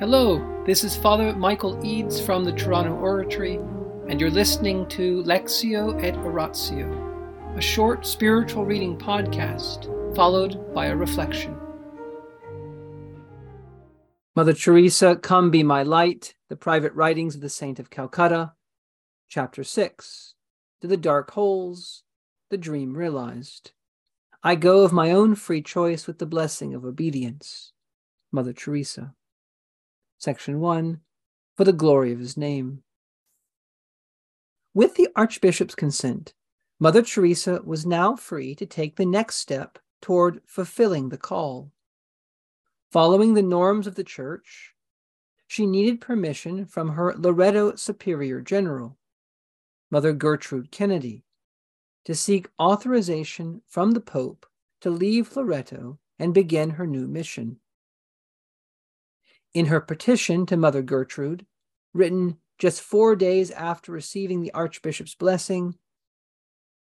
Hello, this is Father Michael Eads from the Toronto Oratory, and you're listening to Lectio et Oratio, a short spiritual reading podcast followed by a reflection. Mother Teresa, Come Be My Light, the Private Writings of the Saint of Calcutta, Chapter 6 To the Dark Holes, the Dream Realized. I go of my own free choice with the blessing of obedience. Mother Teresa. Section 1 For the glory of his name. With the Archbishop's consent, Mother Teresa was now free to take the next step toward fulfilling the call. Following the norms of the Church, she needed permission from her Loreto Superior General, Mother Gertrude Kennedy, to seek authorization from the Pope to leave Loreto and begin her new mission. In her petition to Mother Gertrude, written just four days after receiving the Archbishop's blessing,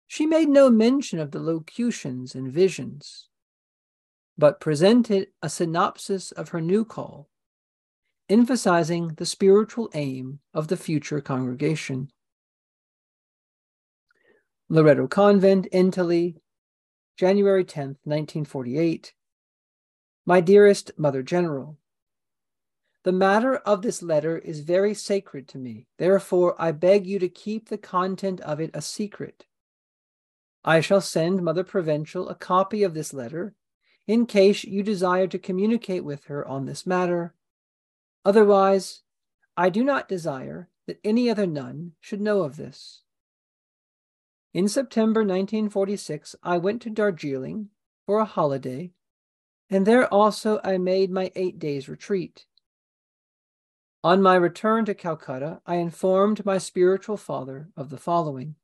she made no mention of the locutions and visions, but presented a synopsis of her new call, emphasizing the spiritual aim of the future congregation. Loreto Convent, Entally, January 10th, 1948. My dearest Mother General, the matter of this letter is very sacred to me. Therefore, I beg you to keep the content of it a secret. I shall send Mother Provincial a copy of this letter in case you desire to communicate with her on this matter. Otherwise, I do not desire that any other nun should know of this. In September 1946, I went to Darjeeling for a holiday, and there also I made my eight days' retreat. On my return to Calcutta, I informed my spiritual father of the following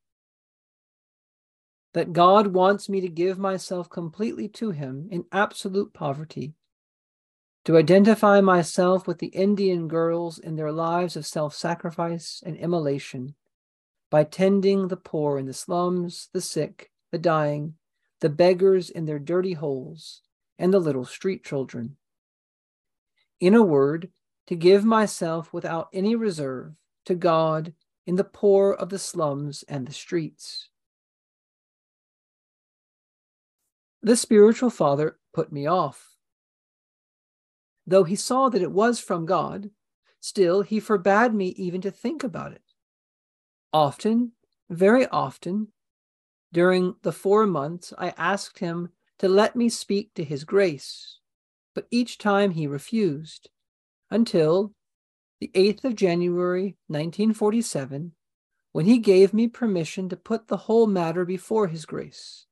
that God wants me to give myself completely to Him in absolute poverty, to identify myself with the Indian girls in their lives of self sacrifice and immolation by tending the poor in the slums, the sick, the dying, the beggars in their dirty holes, and the little street children. In a word, to give myself without any reserve to God in the poor of the slums and the streets. The spiritual father put me off. Though he saw that it was from God, still he forbade me even to think about it. Often, very often, during the four months, I asked him to let me speak to his grace, but each time he refused until the 8th of January 1947, when he gave me permission to put the whole matter before His Grace.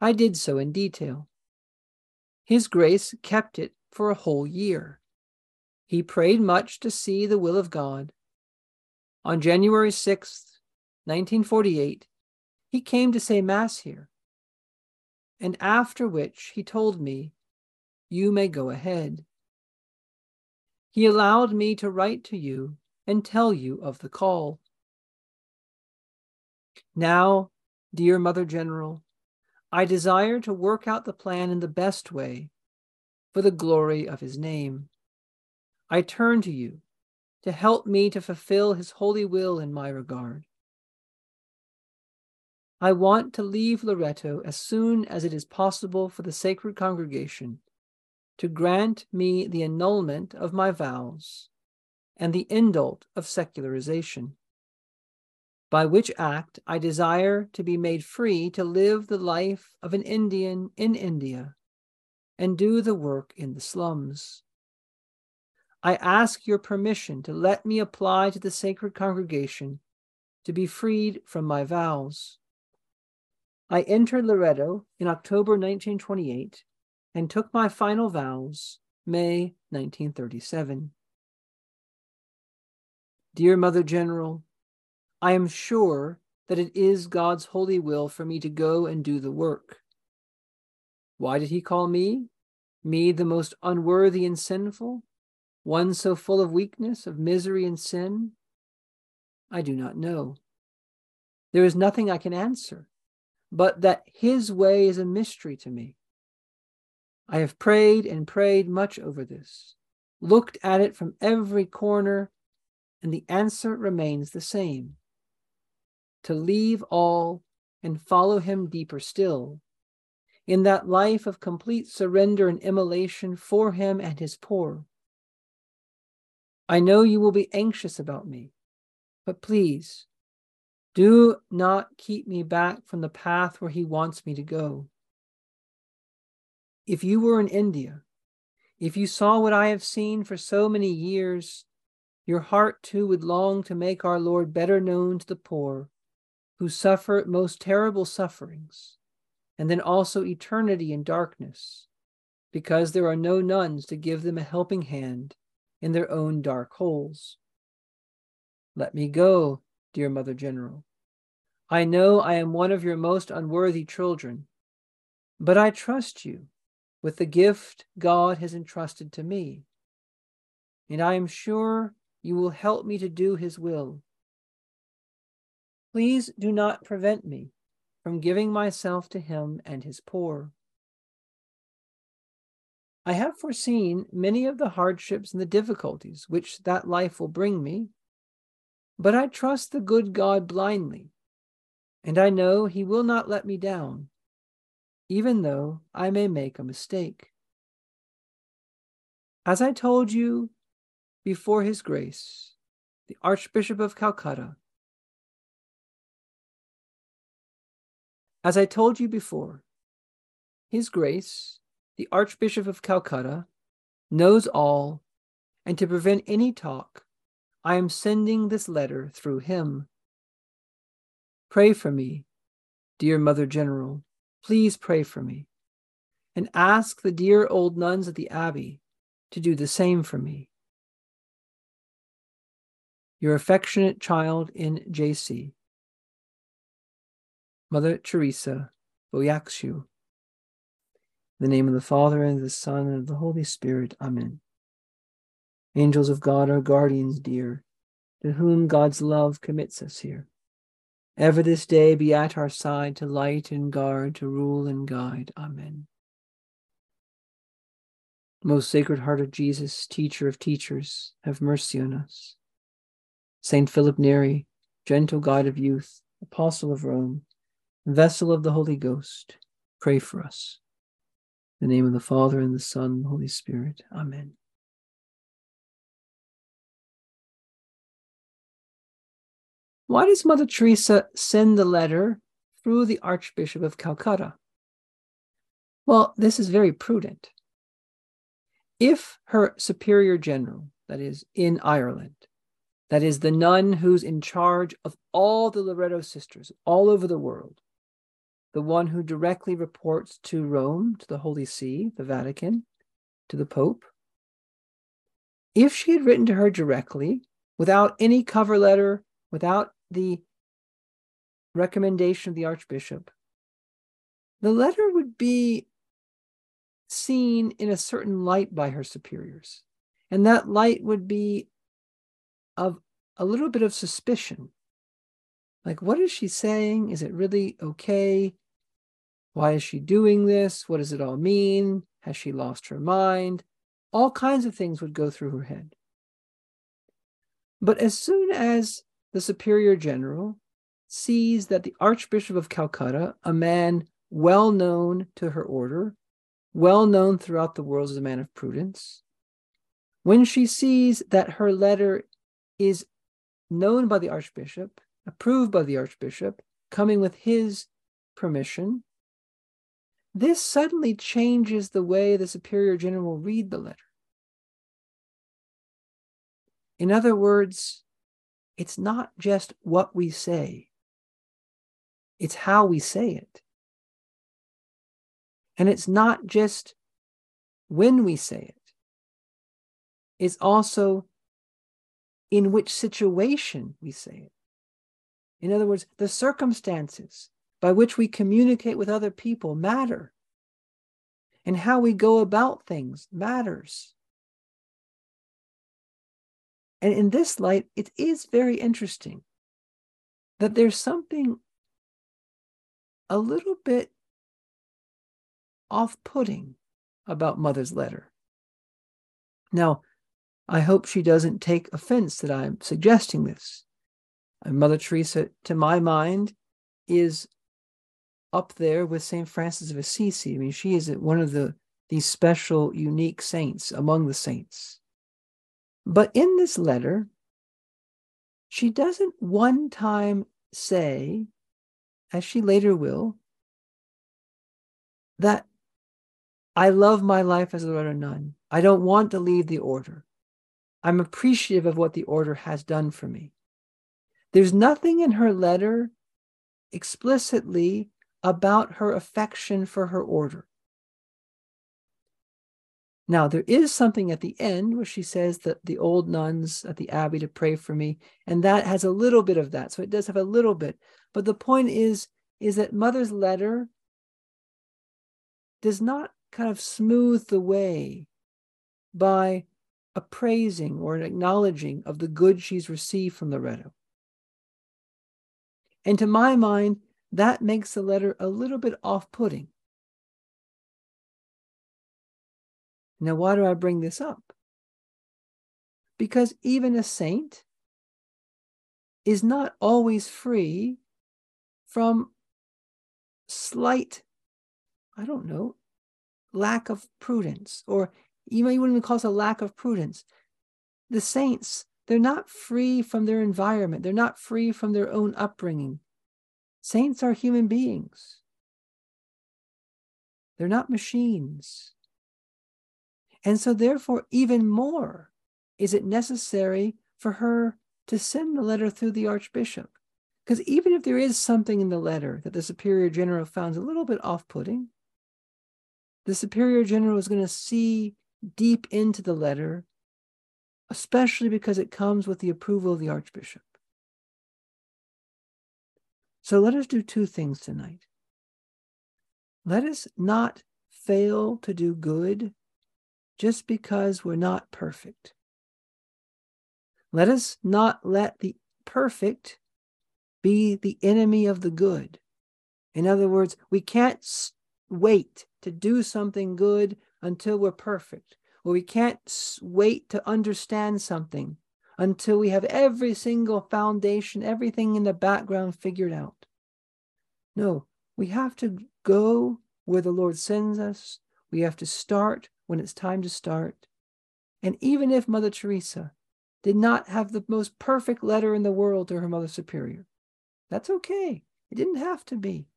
I did so in detail. His Grace kept it for a whole year. He prayed much to see the will of God. On January 6th, 1948, he came to say Mass here. And after which he told me, You may go ahead. He allowed me to write to you and tell you of the call. Now, dear Mother General, I desire to work out the plan in the best way for the glory of his name. I turn to you to help me to fulfill his holy will in my regard. I want to leave Loreto as soon as it is possible for the sacred congregation to grant me the annulment of my vows and the indult of secularization, by which act I desire to be made free to live the life of an Indian in India and do the work in the slums. I ask your permission to let me apply to the sacred congregation to be freed from my vows. I entered Loreto in October 1928 and took my final vows May 1937. Dear Mother General, I am sure that it is God's holy will for me to go and do the work. Why did he call me? Me, the most unworthy and sinful? One so full of weakness, of misery and sin? I do not know. There is nothing I can answer, but that his way is a mystery to me. I have prayed and prayed much over this, looked at it from every corner, and the answer remains the same to leave all and follow him deeper still, in that life of complete surrender and immolation for him and his poor. I know you will be anxious about me, but please do not keep me back from the path where he wants me to go. If you were in India, if you saw what I have seen for so many years, your heart too would long to make our Lord better known to the poor who suffer most terrible sufferings, and then also eternity in darkness, because there are no nuns to give them a helping hand in their own dark holes. Let me go, dear Mother General. I know I am one of your most unworthy children, but I trust you with the gift God has entrusted to me, and I am sure you will help me to do his will. Please do not prevent me from giving myself to him and his poor. I have foreseen many of the hardships and the difficulties which that life will bring me, but I trust the good God blindly, and I know he will not let me down, even though I may make a mistake. As I told you before his grace, the Archbishop of Calcutta As I told you before, His Grace, the Archbishop of Calcutta, knows all, and to prevent any talk, I am sending this letter through him. Pray for me, dear Mother General. Please pray for me. And ask the dear old nuns at the Abbey to do the same for me. Your affectionate child in JC. Mother Teresa Bojaxhiu. The name of the Father, and of the Son, and of the Holy Spirit. Amen. Angels of God, our guardians dear, to whom God's love commits us here. Ever this day be at our side to light and guard, to rule and guide. Amen. Most Sacred Heart of Jesus, teacher of teachers, have mercy on us. Saint Philip Neri, gentle guide of youth, apostle of Rome, vessel of the Holy Ghost, pray for us. In the name of the Father, and the Son, and the Holy Spirit. Amen. Why does Mother Teresa send the letter through the Archbishop of Calcutta? Well, this is very prudent. If her superior general, that is, in Ireland, that is, the nun who's in charge of all the Loreto sisters all over the world, the one who directly reports to Rome, to the Holy See, the Vatican, to the Pope. If she had written to her directly, without any cover letter, without the recommendation of the Archbishop, the letter would be seen in a certain light by her superiors. And that light would be of a little bit of suspicion. Like, what is she saying? Is it really okay? Why is she doing this? What does it all mean? Has she lost her mind? All kinds of things would go through her head. But as soon as the superior general sees that the Archbishop of Calcutta, a man well known to her order, well known throughout the world as a man of prudence, when she sees that her letter is known by the Archbishop, approved by the Archbishop, coming with his permission, this suddenly changes the way the superior general read the letter. In other words, it's not just what we say, it's how we say it. And it's not just when we say it, it's also in which situation we say it. In other words, the circumstances by which we communicate with other people matter. And how we go about things matters. And in this light, it is very interesting that there's something a little bit off putting about Mother's letter. Now, I hope she doesn't take offense that I'm suggesting this. Mother Teresa, to my mind, is up there with St. Francis of Assisi. I mean, she is one of the these special, unique saints among the saints. But in this letter, she doesn't one time say, as she later will, that I love my life as a Loreto nun. I don't want to leave the order. I'm appreciative of what the order has done for me. There's nothing in her letter explicitly about her affection for her order. Now, there is something at the end where she says that the old nuns at the abbey to pray for me, and that has a little bit of that. So it does have a little bit. But the point is, is that Mother's letter does not kind of smooth the way by appraising or an acknowledging of the good she's received from Loreto. And to my mind, that makes the letter a little bit off putting. Now, why do I bring this up? Because even a saint is not always free from slight, I don't know, lack of prudence, or you wouldn't even call it a lack of prudence. The saints, they're not free from their environment, they're not free from their own upbringing. Saints are human beings, they're not machines. And so, therefore, even more is it necessary for her to send the letter through the Archbishop. Because even if there is something in the letter that the Superior General found a little bit off putting, the Superior General is going to see deep into the letter, especially because it comes with the approval of the Archbishop. So let us do two things tonight. Let us not fail to do good just because we're not perfect. Let us not let the perfect be the enemy of the good. In other words, we can't wait to do something good until we're perfect, or we can't wait to understand something until we have every single foundation, everything in the background figured out. No, we have to go where the Lord sends us. We have to start when it's time to start. And even if Mother Teresa did not have the most perfect letter in the world to her Mother Superior, that's okay. It didn't have to be.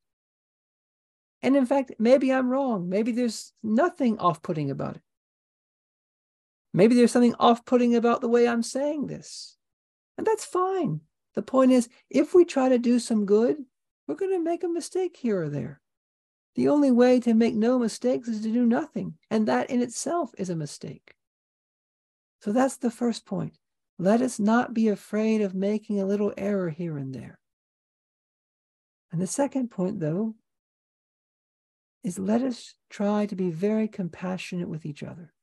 And in fact, maybe I'm wrong. Maybe there's nothing off putting about it. Maybe there's something off putting about the way I'm saying this. And that's fine. The point is, if we try to do some good, we're going to make a mistake here or there. The only way to make no mistakes is to do nothing. And that in itself is a mistake. So that's the first point. Let us not be afraid of making a little error here and there. And the second point, though, is let us try to be very compassionate with each other.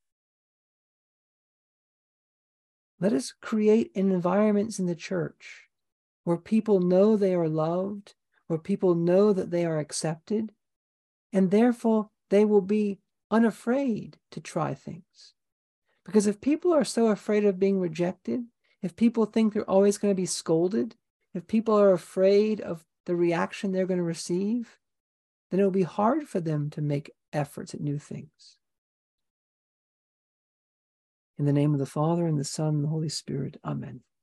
Let us create environments in the church where people know they are loved, where people know that they are accepted, and therefore they will be unafraid to try things. Because if people are so afraid of being rejected, if people think they're always going to be scolded, if people are afraid of the reaction they're going to receive, then it'll be hard for them to make efforts at new things. In the name of the Father, and the Son, and the Holy Spirit, Amen.